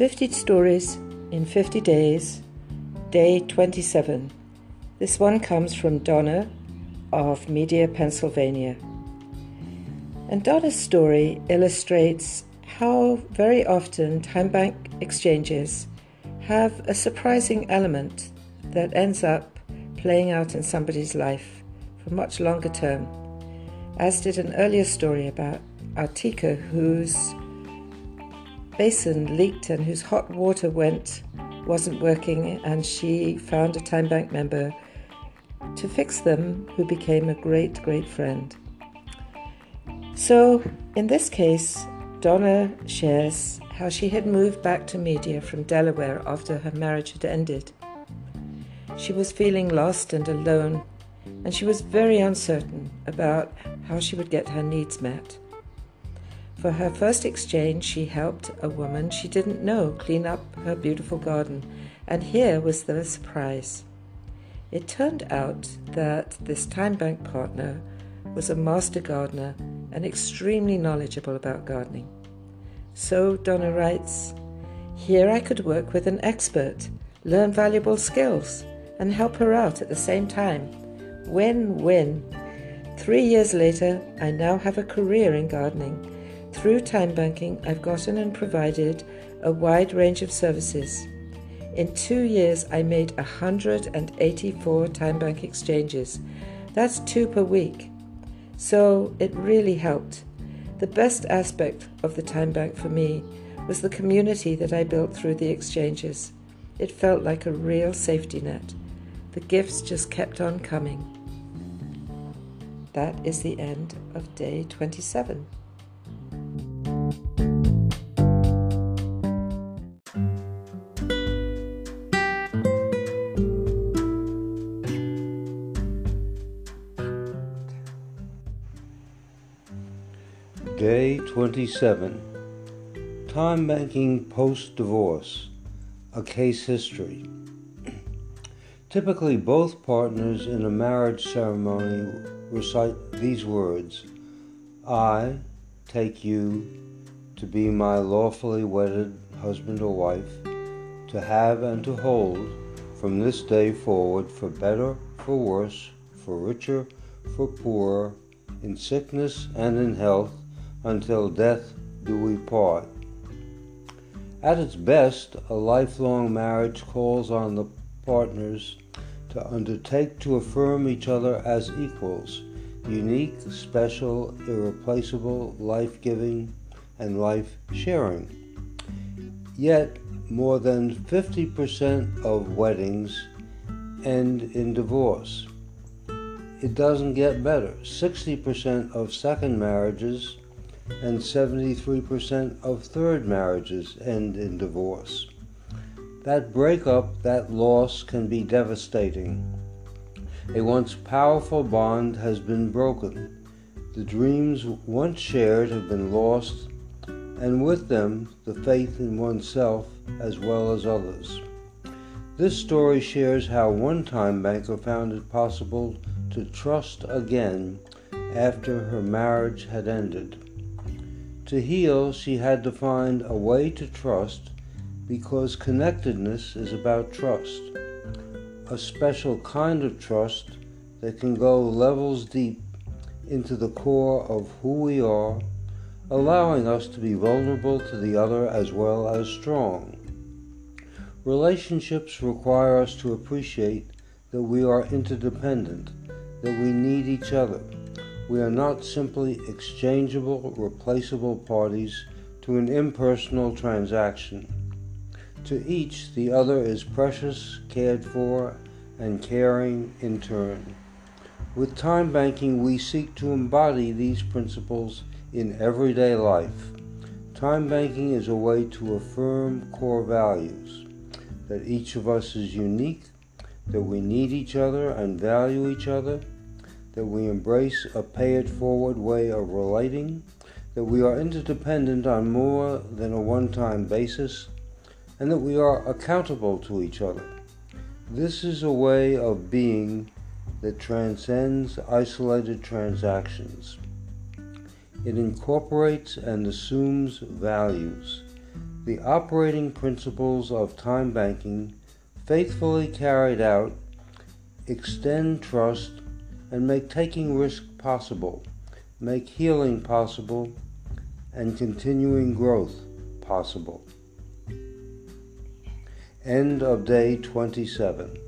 50 Stories in 50 Days, Day 27. This one comes from Donna of Media, Pennsylvania. And Donna's story illustrates how very often time bank exchanges have a surprising element that ends up playing out in somebody's life for much longer term, as did an earlier story about Artika, whose basin leaked and whose hot water went wasn't working, and she found a time bank member to fix them who became a great, great friend. So, in this case, Donna shares how she had moved back to media from Delaware after her marriage had ended. She was feeling lost and alone, and she was very uncertain about how she would get her needs met. For her first exchange, she helped a woman she didn't know clean up her beautiful garden, and here was the surprise. It turned out that this time bank partner was a master gardener and extremely knowledgeable about gardening. So, Donna writes, Here I could work with an expert, learn valuable skills, and help her out at the same time. Win win. Three years later, I now have a career in gardening through time banking, I've gotten and provided a wide range of services. In two years, I made 184 time bank exchanges. That's two per week. So it really helped. The best aspect of the time bank for me was the community that I built through the exchanges. It felt like a real safety net. The gifts just kept on coming. That is the end of day 27. Day 27 Time Banking Post Divorce A Case History. Typically, both partners in a marriage ceremony recite these words I take you to be my lawfully wedded husband or wife, to have and to hold from this day forward for better, for worse, for richer, for poorer, in sickness and in health until death do we part. At its best, a lifelong marriage calls on the partners to undertake to affirm each other as equals, unique, special, irreplaceable, life giving, and life sharing. Yet, more than 50% of weddings end in divorce. It doesn't get better. 60% of second marriages and 73% of third marriages end in divorce. That breakup, that loss can be devastating. A once powerful bond has been broken. The dreams once shared have been lost, and with them the faith in oneself as well as others. This story shares how one time banker found it possible to trust again after her marriage had ended. To heal, she had to find a way to trust because connectedness is about trust. A special kind of trust that can go levels deep into the core of who we are, allowing us to be vulnerable to the other as well as strong. Relationships require us to appreciate that we are interdependent, that we need each other we are not simply exchangeable, replaceable parties to an impersonal transaction. To each, the other is precious, cared for, and caring in turn. With time banking, we seek to embody these principles in everyday life. Time banking is a way to affirm core values that each of us is unique, that we need each other and value each other that we embrace a pay it forward way of relating, that we are interdependent on more than a one time basis, and that we are accountable to each other. This is a way of being that transcends isolated transactions. It incorporates and assumes values. The operating principles of time banking, faithfully carried out, extend trust and make taking risk possible, make healing possible, and continuing growth possible. End of day 27.